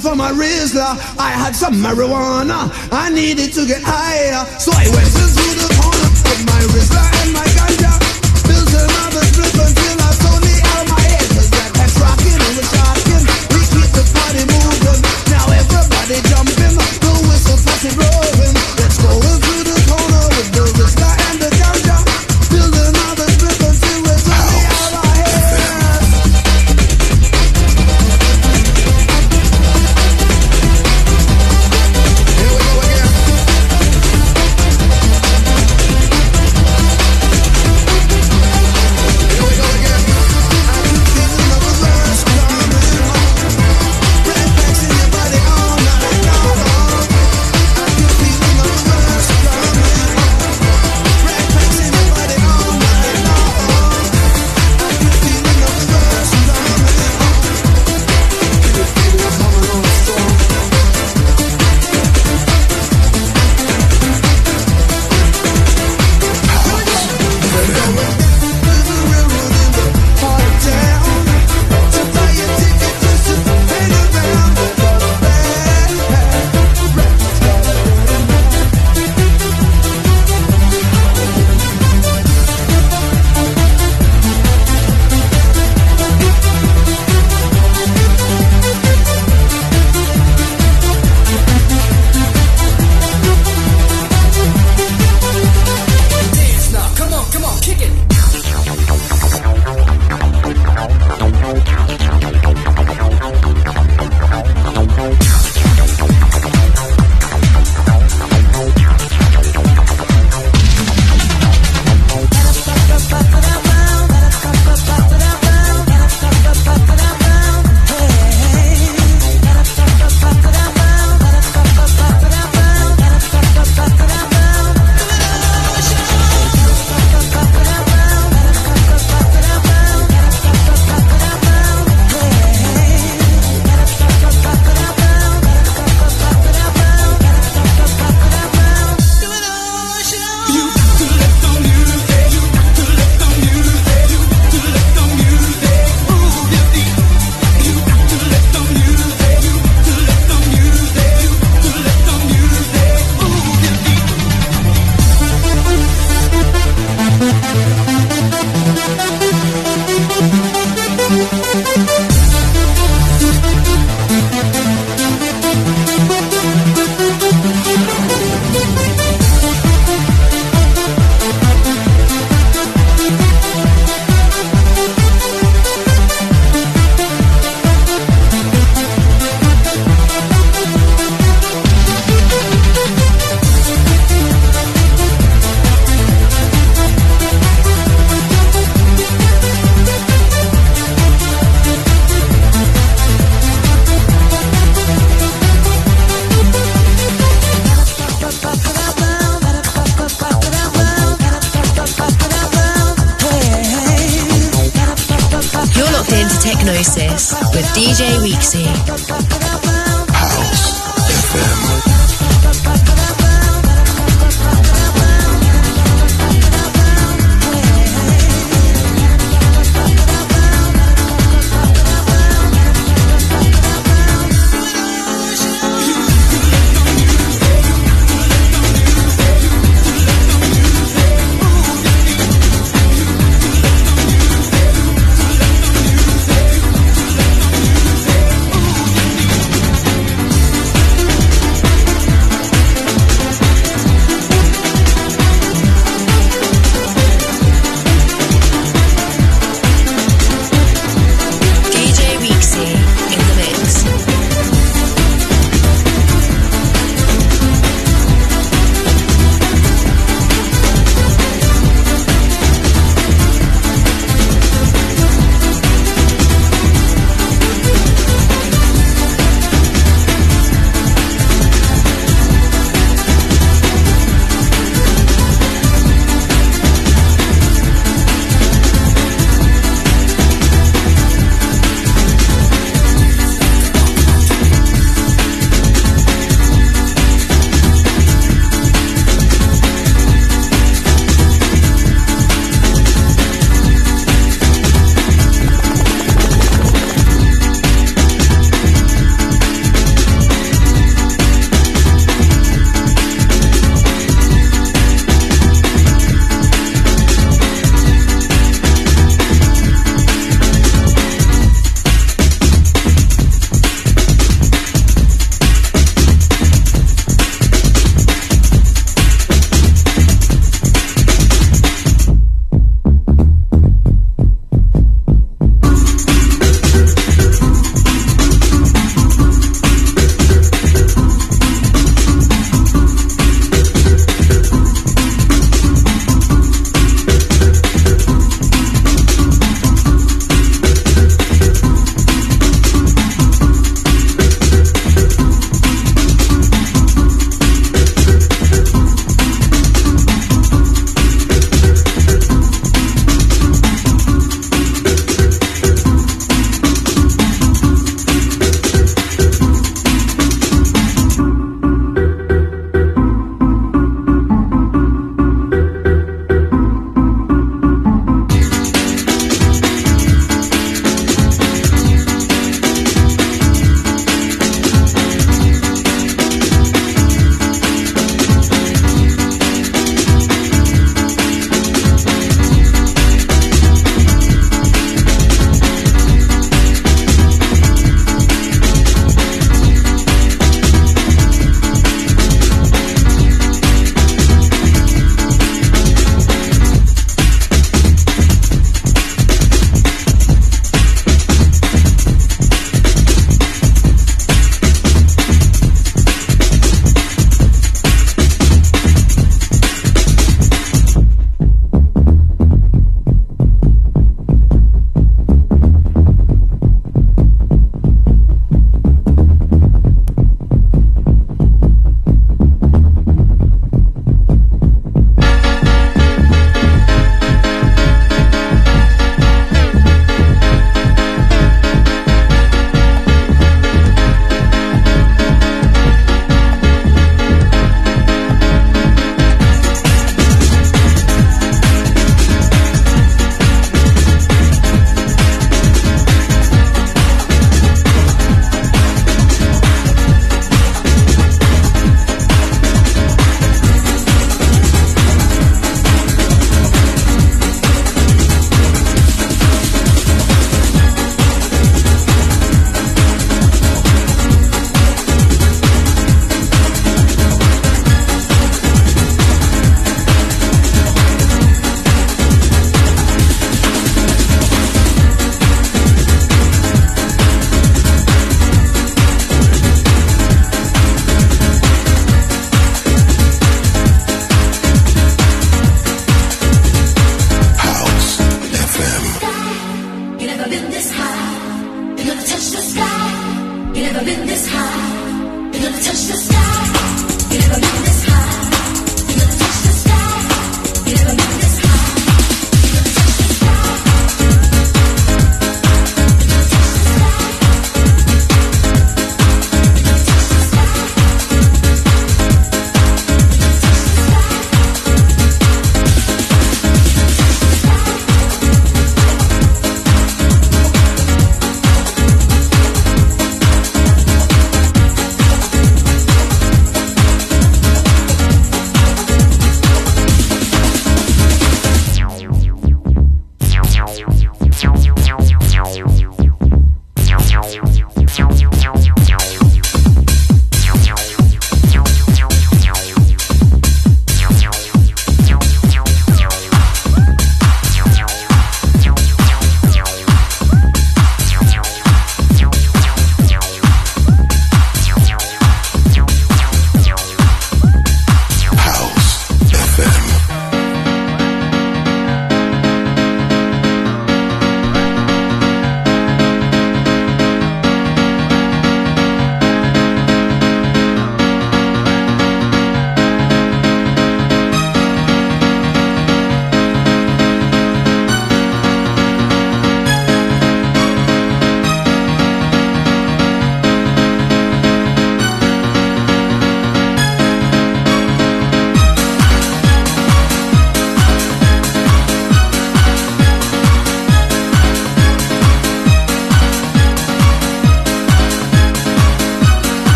for my Rizla. I had some marijuana. I needed to get high.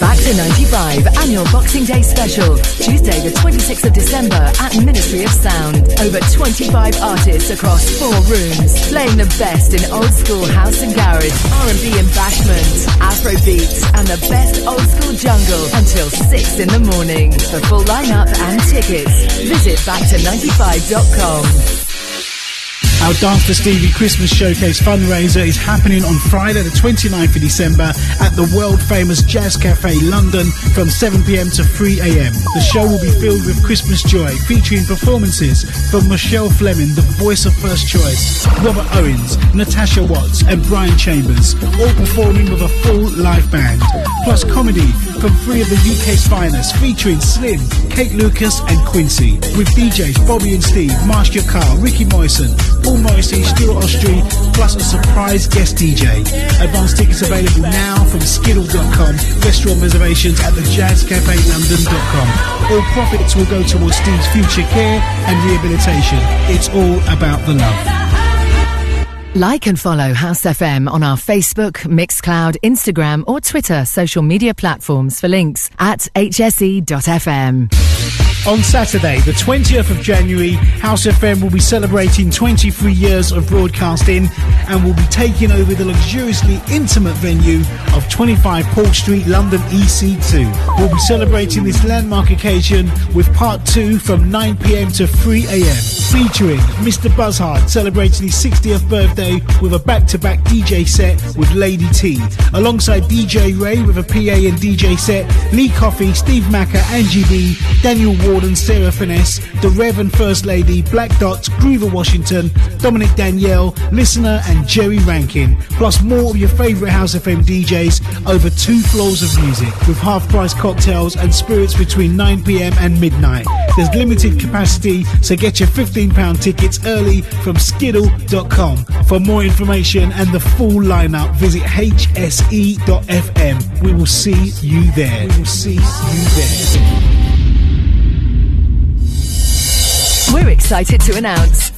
Back to 95 annual Boxing Day special, Tuesday the 26th of December at Ministry of Sound. Over 25 artists across four rooms, playing the best in old school house and garage, R&B and bashment, Afro beats, and the best old school jungle until 6 in the morning. For full lineup and tickets, visit back295.com. Our Dance for Stevie Christmas Showcase fundraiser is happening on Friday, the 29th of December at the world famous Jazz Cafe London from 7pm to 3am. The show will be filled with Christmas joy, featuring performances from Michelle Fleming, the voice of First Choice, Robert Owens, Natasha Watts, and Brian Chambers, all performing with a full live band. Plus comedy from three of the UK's finest, featuring Slim, Kate Lucas, and Quincy, with DJs Bobby and Steve, Marcia Carr, Ricky Moyson, Paul Morrissey, Stuart Ostry, plus a surprise guest DJ. Advance tickets available now from skiddle.com, restaurant reservations at the jazzcafelondon.com. All profits will go towards Steve's future care and rehabilitation. It's all about the love. Like and follow House FM on our Facebook, Mixcloud, Instagram, or Twitter social media platforms for links at hse.fm. On Saturday, the 20th of January, House FM will be celebrating 23 years of broadcasting and will be taking over the luxuriously intimate venue of 25 Paul Street, London EC2. We'll be celebrating this landmark occasion with part two from 9pm to 3am, featuring Mr. Buzzhard celebrating his 60th birthday with a back-to-back DJ set with Lady T, alongside DJ Ray with a PA and DJ set, Lee Coffey, Steve Macker, Angie B, Daniel Warden, Sarah Finesse, The Rev and First Lady, Black Dots, Groover Washington, Dominic Danielle, Listener, and Jerry Rankin, plus more of your favourite House FM DJs over two floors of music with half price cocktails and spirits between 9pm and midnight. There's limited capacity, so get your £15 tickets early from skiddle.com. For more information and the full lineup, visit hse.fm. We will see you there. We will see you there. We're excited to announce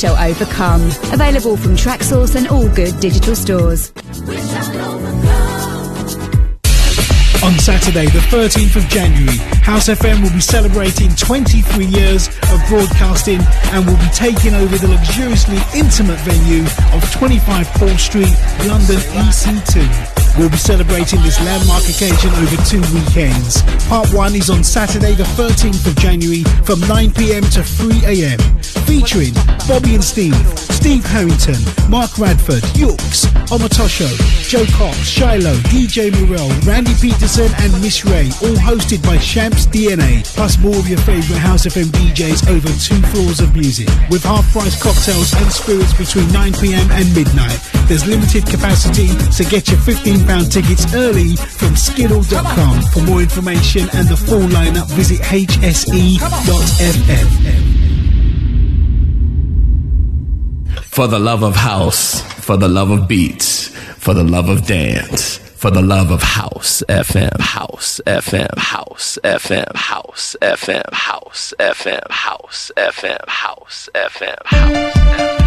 shall overcome. Available from Traxsource and all good digital stores. On Saturday, the 13th of January, House FM will be celebrating 23 years of broadcasting and will be taking over the luxuriously intimate venue of 25 Paul Street, London EC2. We'll be celebrating this landmark occasion over two weekends. Part 1 is on Saturday, the 13th of January from 9pm to 3am, featuring Bobby and Steve, Steve Harrington, Mark Radford, Yooks, Omotosho, Joe Cox, Shiloh, DJ Morel, Randy Peterson, and Miss Ray, all hosted by Shamps DNA, plus more of your favourite House FM DJs over two floors of music, with half price cocktails and spirits between 9pm and midnight. There's limited capacity, so get your £15 tickets early from skiddle.com. For more information and the full lineup, visit hse.fm. For the love of house, for the love of beats, for the love of dance, for the love of house FM, house FM, house FM, house FM, house FM, house FM, house FM, house FM.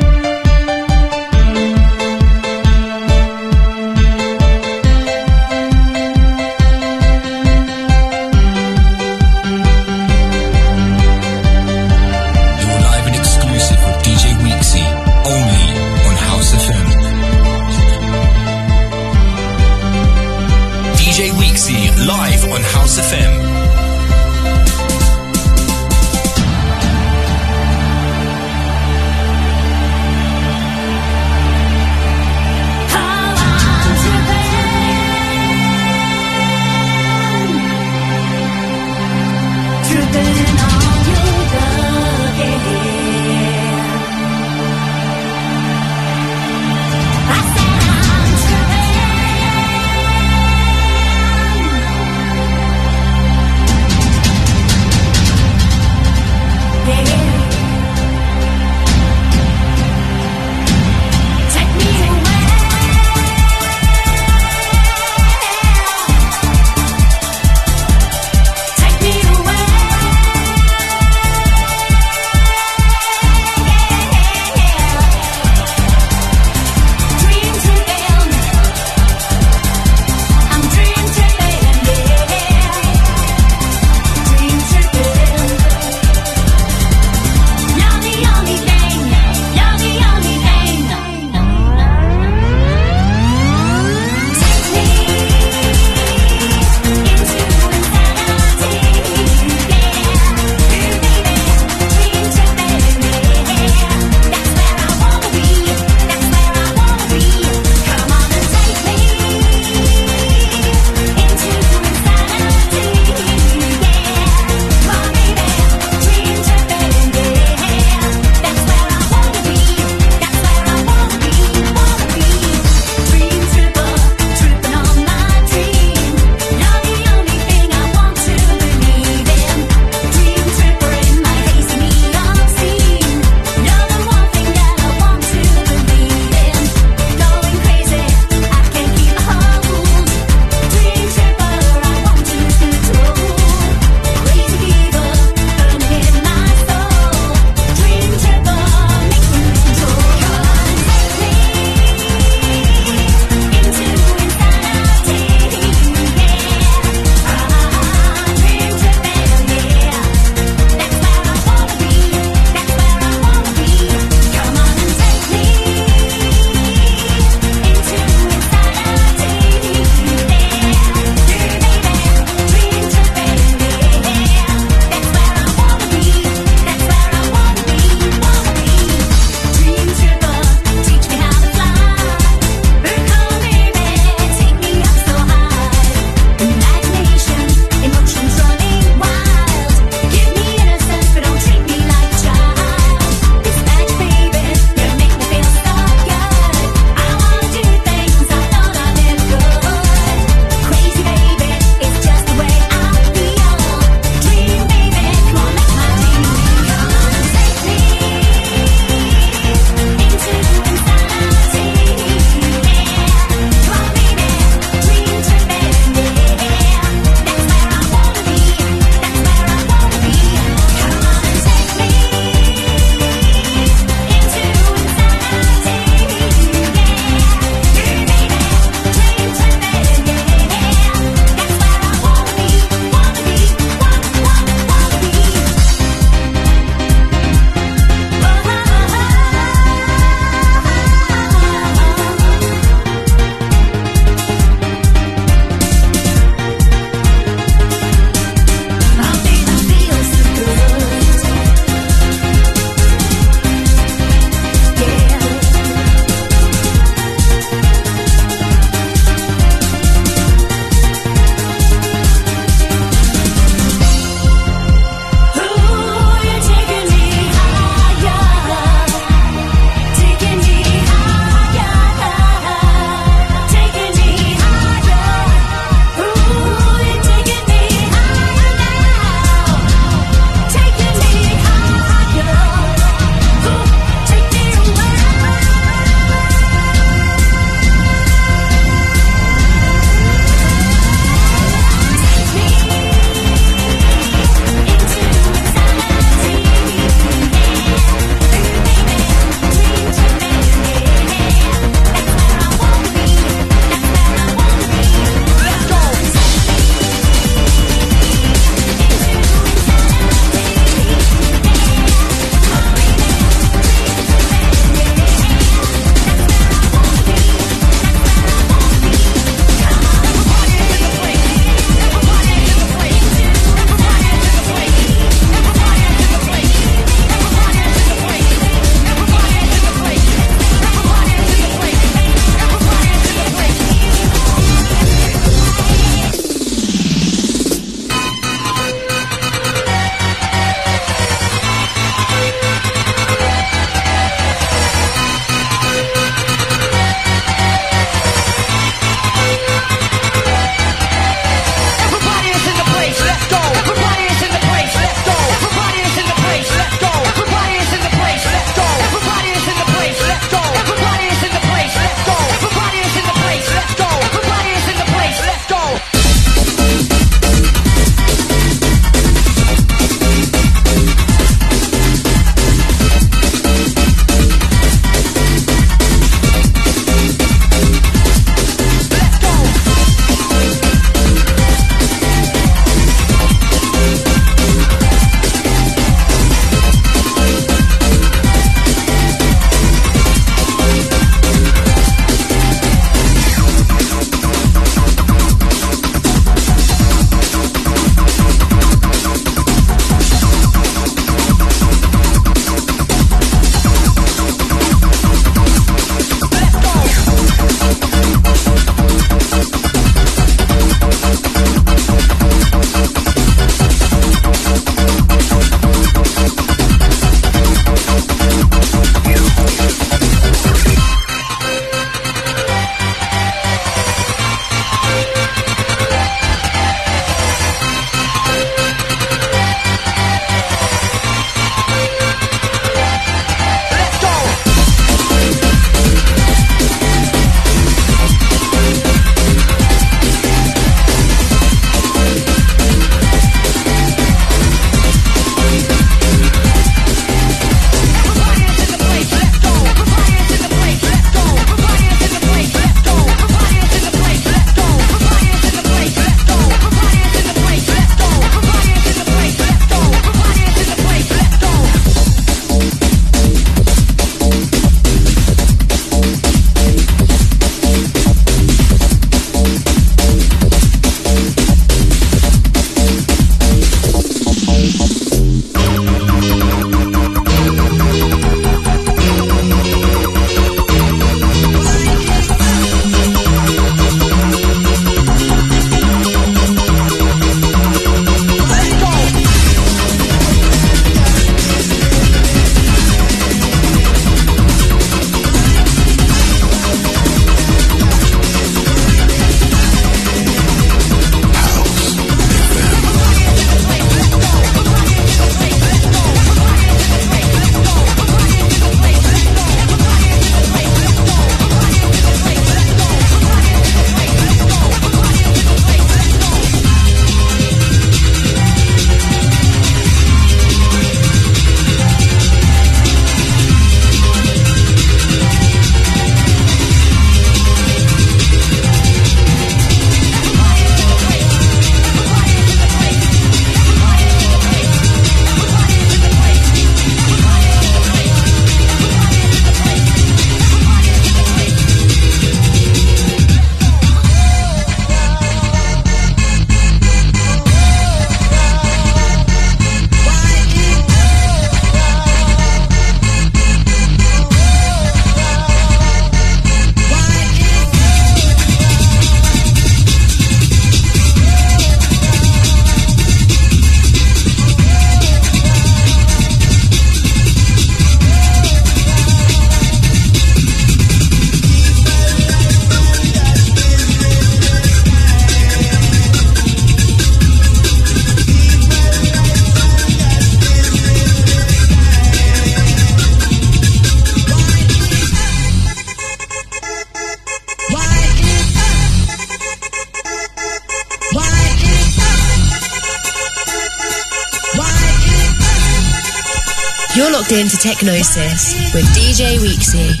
Technosis with DJ Weeksy.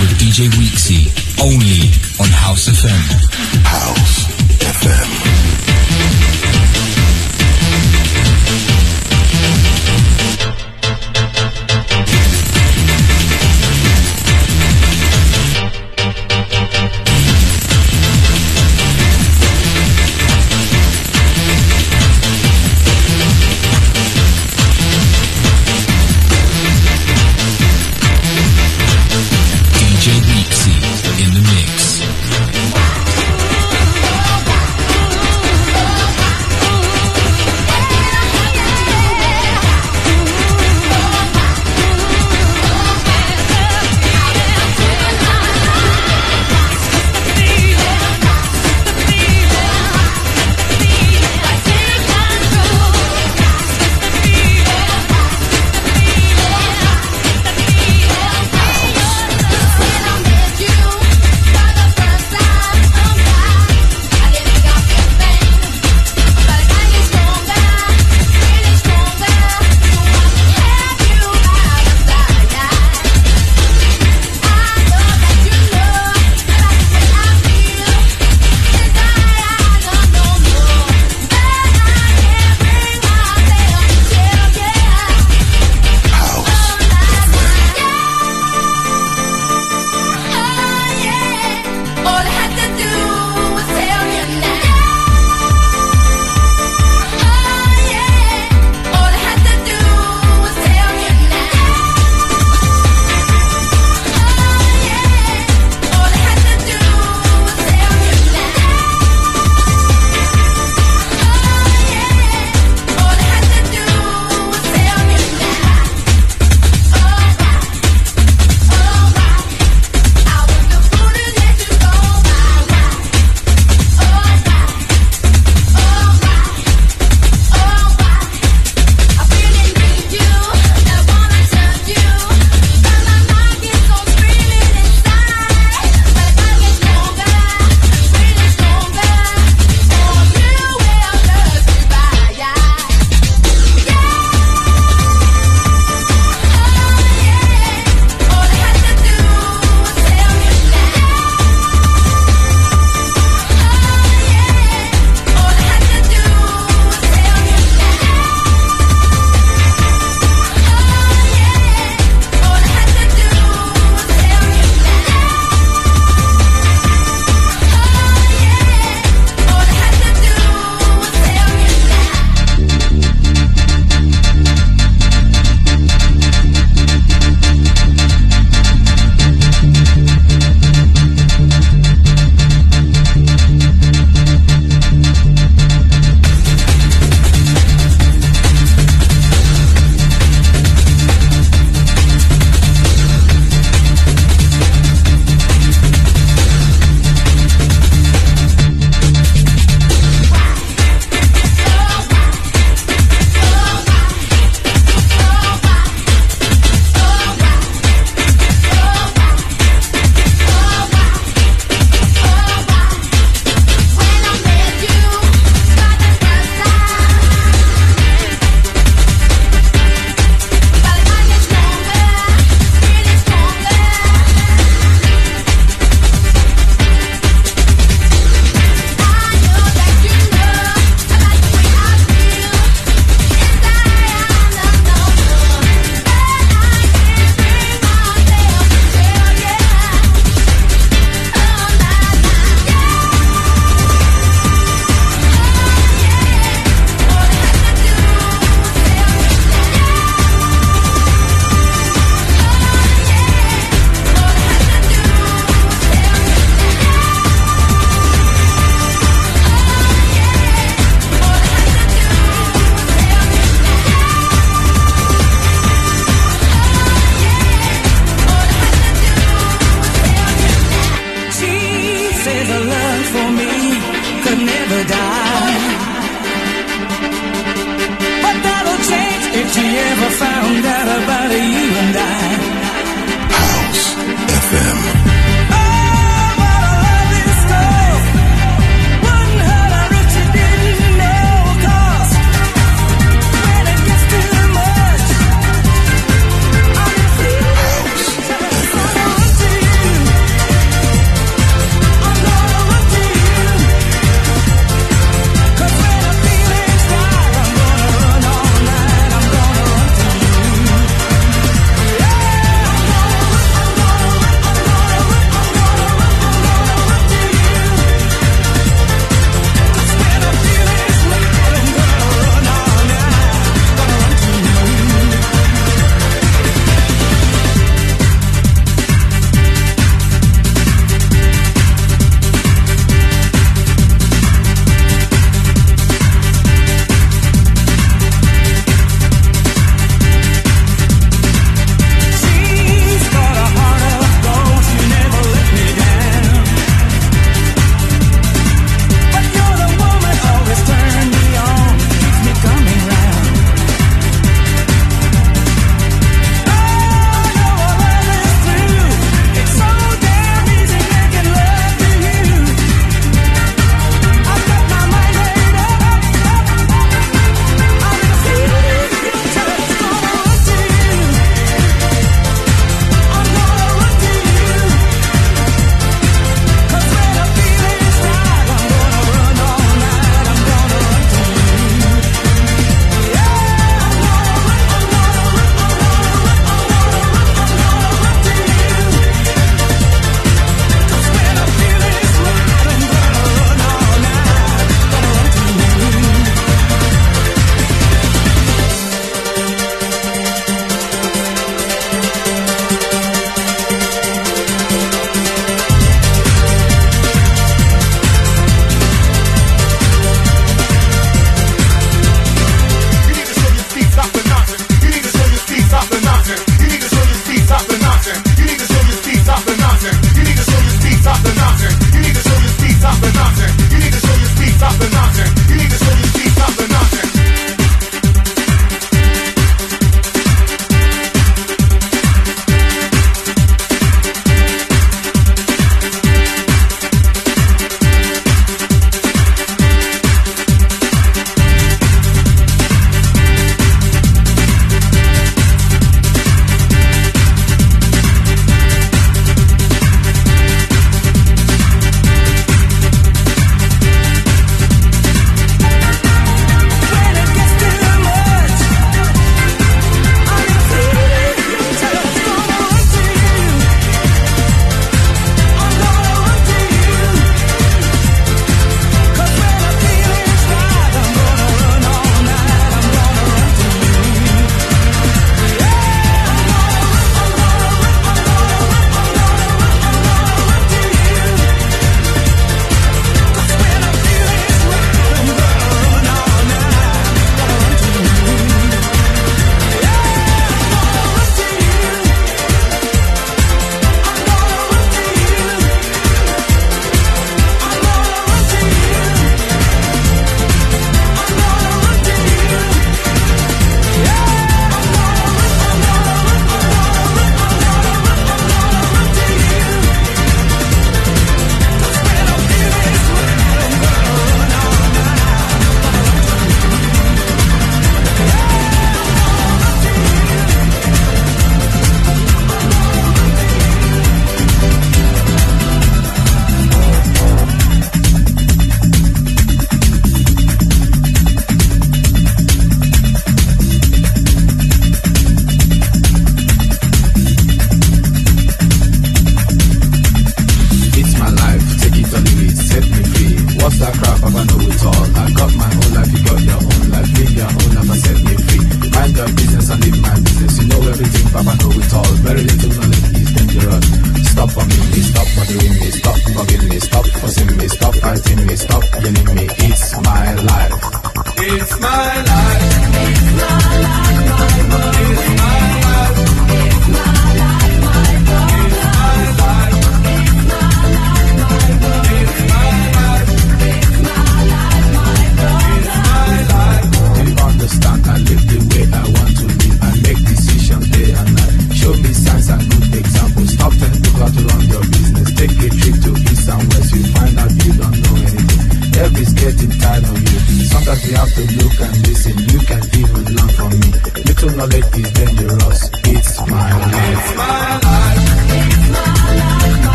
With DJ Weeksy, only on House FM.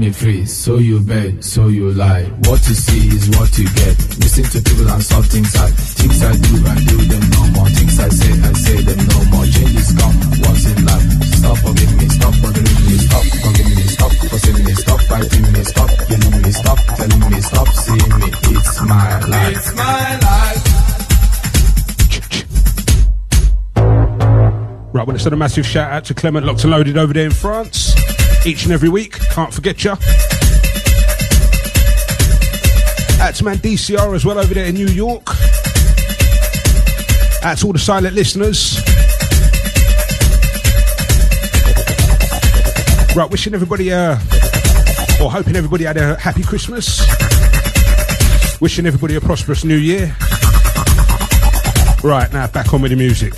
Me free, so you beg, so you lie. What you see is what you get. Listen to people and solve things I things I do, I do them no more. Things I say, I say them no more. Changes come once in life. Stop forgiving me, stop bothering me, stop forgiving me, stop fussing me, stop fighting me, stop yelling me, stop telling me, stop seeing me. It's my life. It's my life. Right, want to send a massive shout out to Clement Locked and Loaded over there in France. Each and every week, can't forget you. To man DCR as well over there in New York. To all the silent listeners. Right, wishing everybody uh or hoping everybody had a happy Christmas. Wishing everybody a prosperous new year. Right, now back on with the music.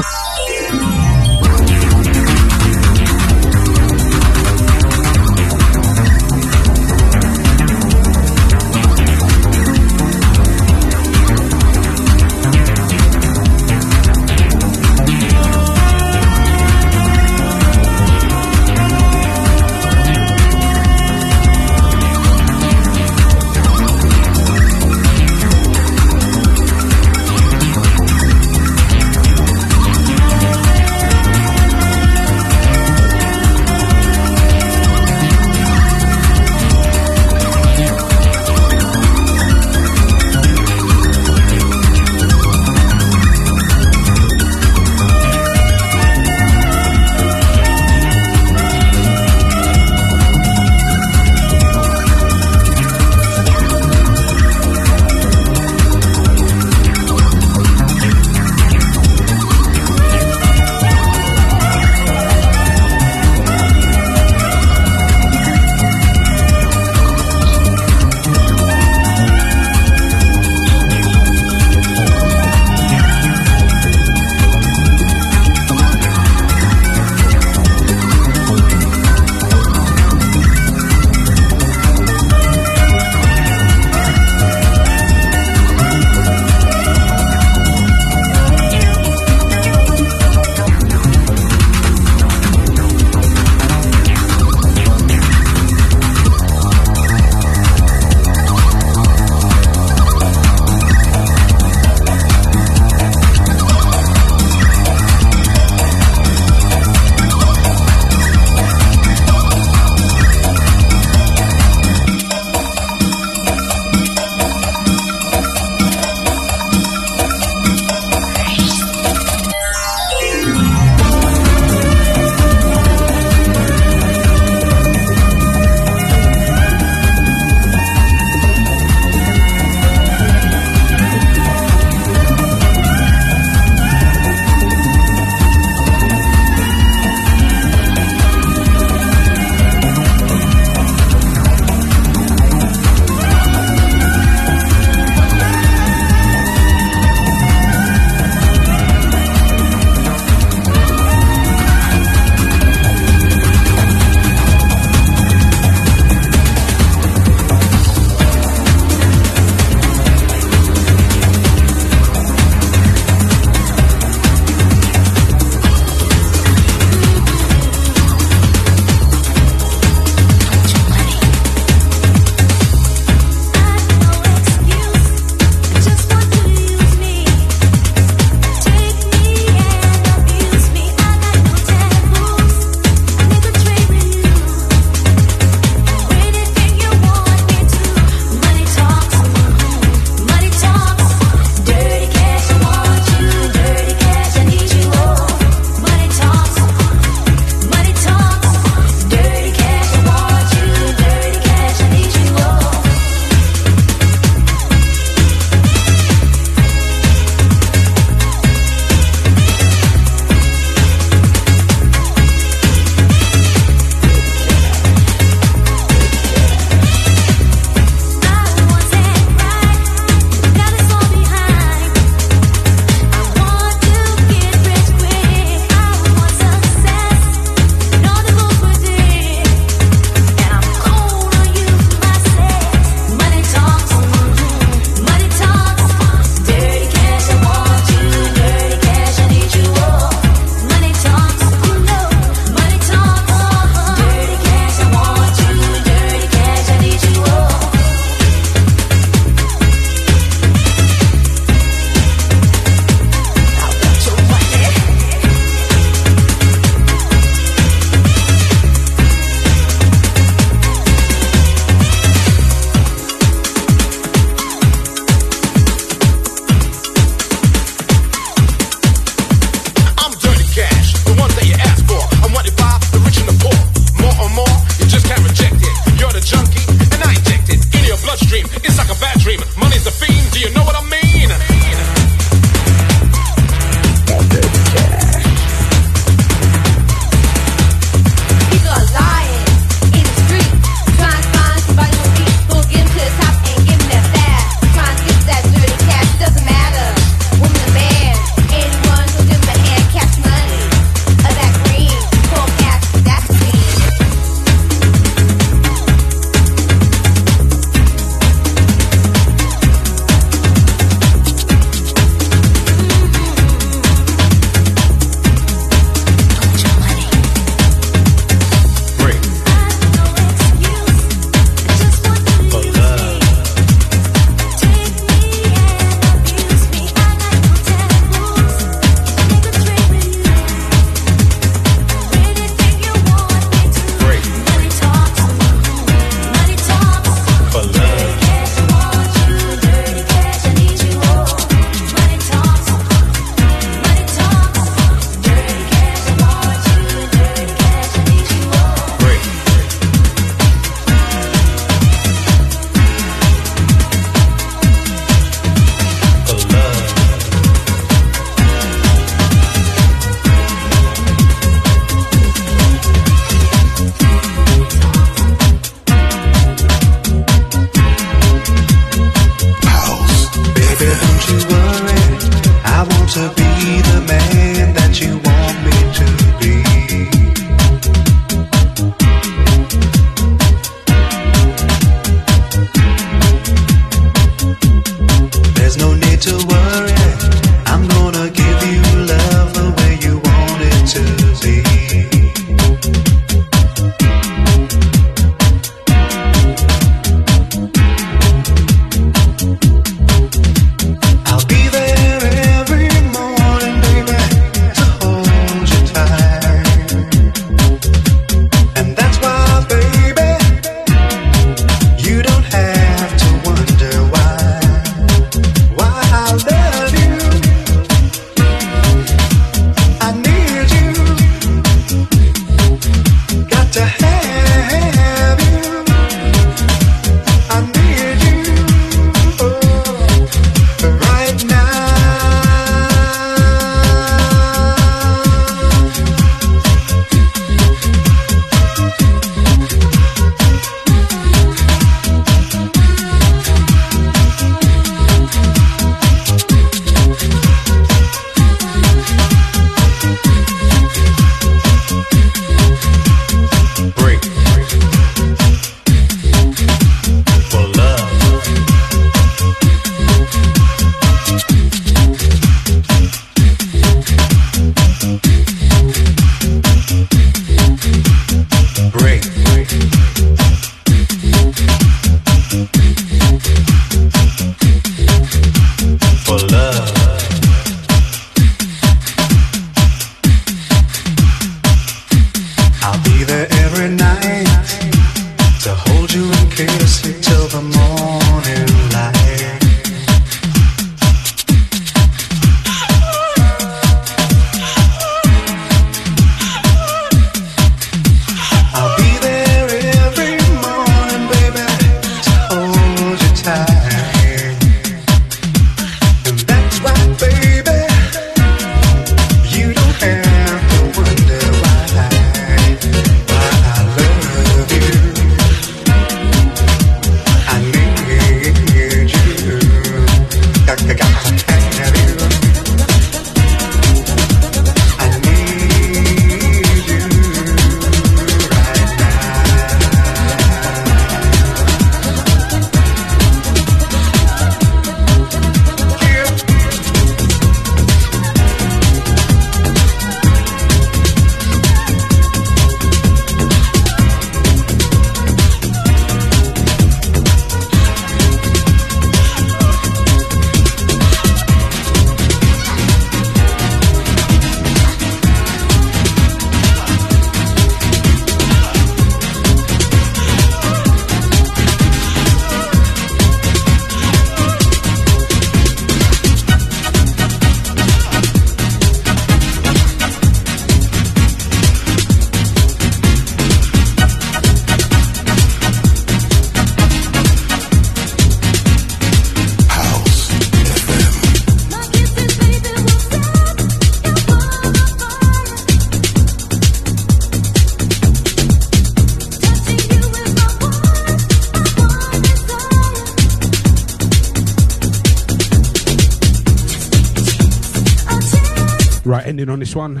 This one.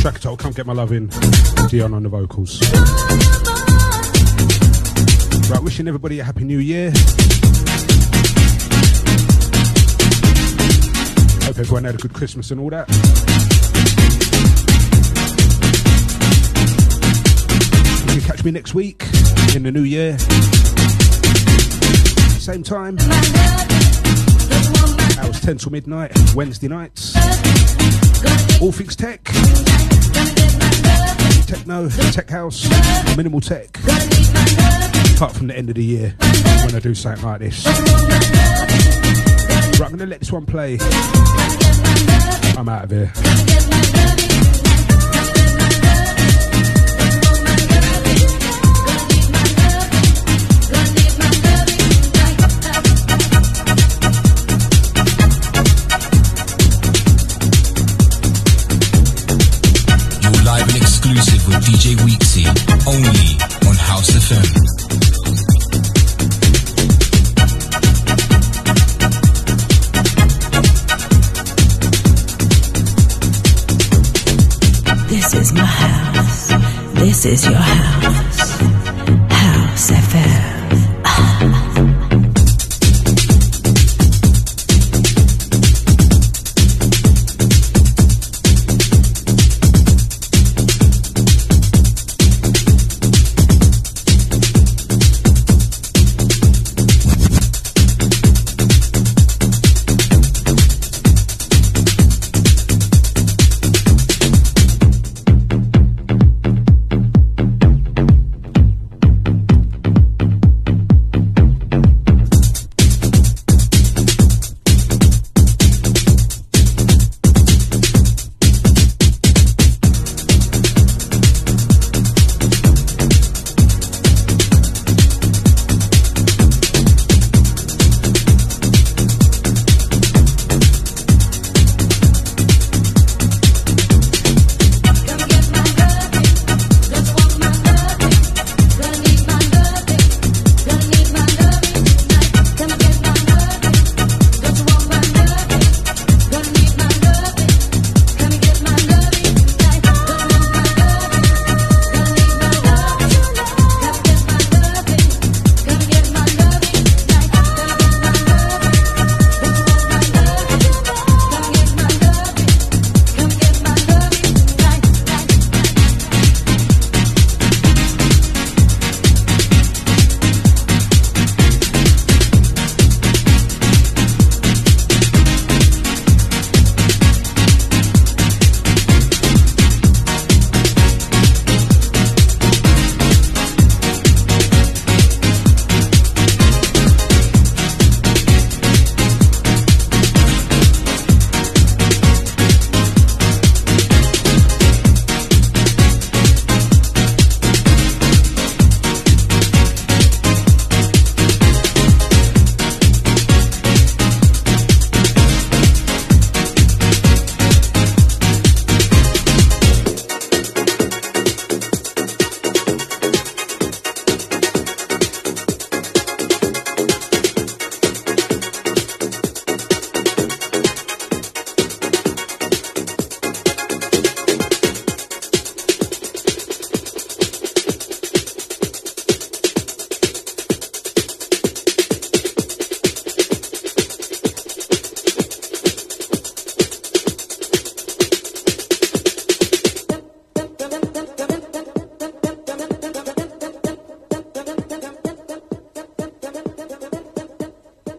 Track told, come get my love in. Dion on the vocals. Right, wishing everybody a happy new year. Hope everyone had a good Christmas and all that. You can catch me next week in the new year. Same time. Hours 10 till midnight, Wednesday nights. All things tech. Techno, tech house, minimal tech. Apart from the end of the year when I do something like this. Right, I'm going to let this one play. I'm out of here. With DJ Weeksy, only on House FM. This is my house. This is your house. House FM.